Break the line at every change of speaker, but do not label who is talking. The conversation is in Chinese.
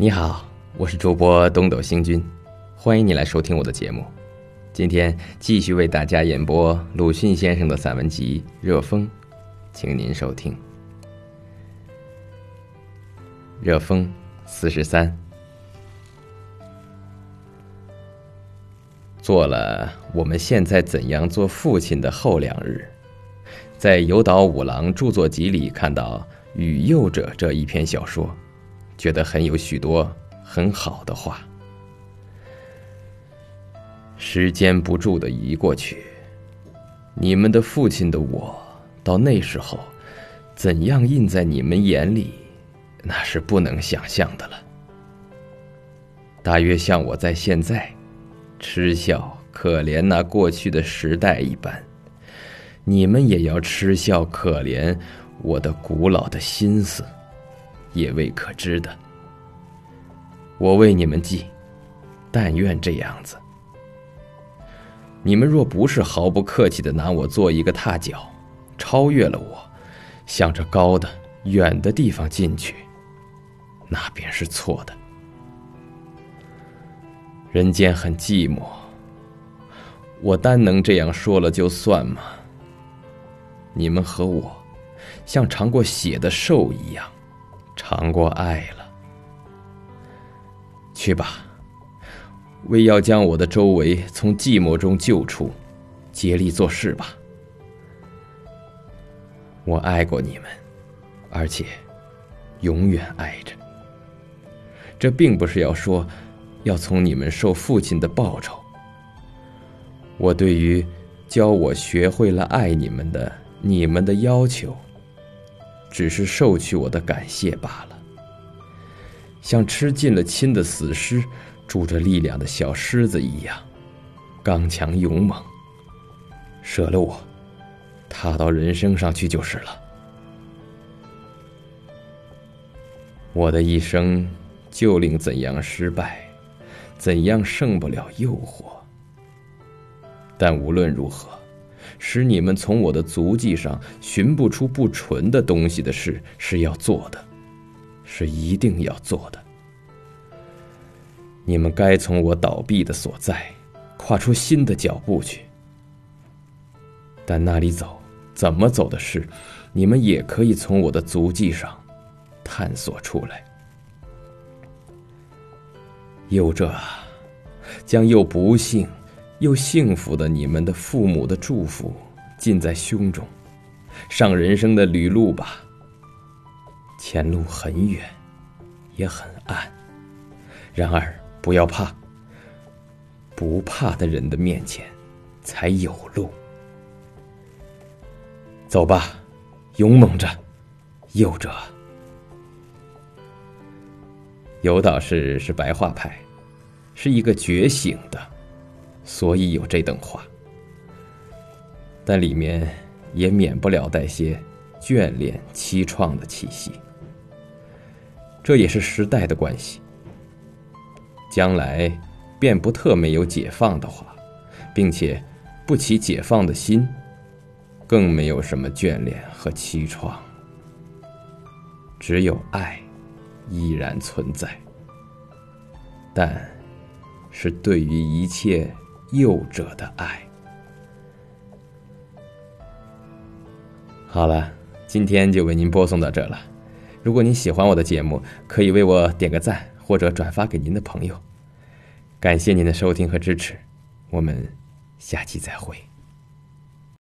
你好，我是主播东斗星君，欢迎你来收听我的节目。今天继续为大家演播鲁迅先生的散文集《热风》，请您收听。《热风》四十三，做了我们现在怎样做父亲的后两日，在有岛五郎著作集里看到《与幼者》这一篇小说，觉得很有许多很好的话。时间不住的移过去，你们的父亲的我，到那时候，怎样印在你们眼里？那是不能想象的了。大约像我在现在，嗤笑可怜那过去的时代一般，你们也要嗤笑可怜我的古老的心思，也未可知的。我为你们记，但愿这样子。你们若不是毫不客气的拿我做一个踏脚，超越了我，向着高的、远的地方进去。那便是错的。人间很寂寞，我单能这样说了就算吗？你们和我，像尝过血的兽一样，尝过爱了。去吧，为要将我的周围从寂寞中救出，竭力做事吧。我爱过你们，而且永远爱着。这并不是要说，要从你们受父亲的报酬。我对于教我学会了爱你们的你们的要求，只是受取我的感谢罢了。像吃尽了亲的死尸，住着力量的小狮子一样，刚强勇猛。舍了我，踏到人生上去就是了。我的一生。就令怎样失败，怎样胜不了诱惑。但无论如何，使你们从我的足迹上寻不出不纯的东西的事，是要做的，是一定要做的。你们该从我倒闭的所在，跨出新的脚步去。但那里走，怎么走的事，你们也可以从我的足迹上探索出来。有着，将又不幸又幸福的你们的父母的祝福尽在胸中，上人生的旅路吧。前路很远，也很暗，然而不要怕。不怕的人的面前，才有路。走吧，勇猛着，有着。有道是是白话派，是一个觉醒的，所以有这等话。但里面也免不了带些眷恋凄怆的气息。这也是时代的关系。将来便不特没有解放的话，并且不起解放的心，更没有什么眷恋和凄怆，只有爱。依然存在，但是对于一切幼者的爱。好了，今天就为您播送到这了。如果您喜欢我的节目，可以为我点个赞或者转发给您的朋友。感谢您的收听和支持，我们下期再会。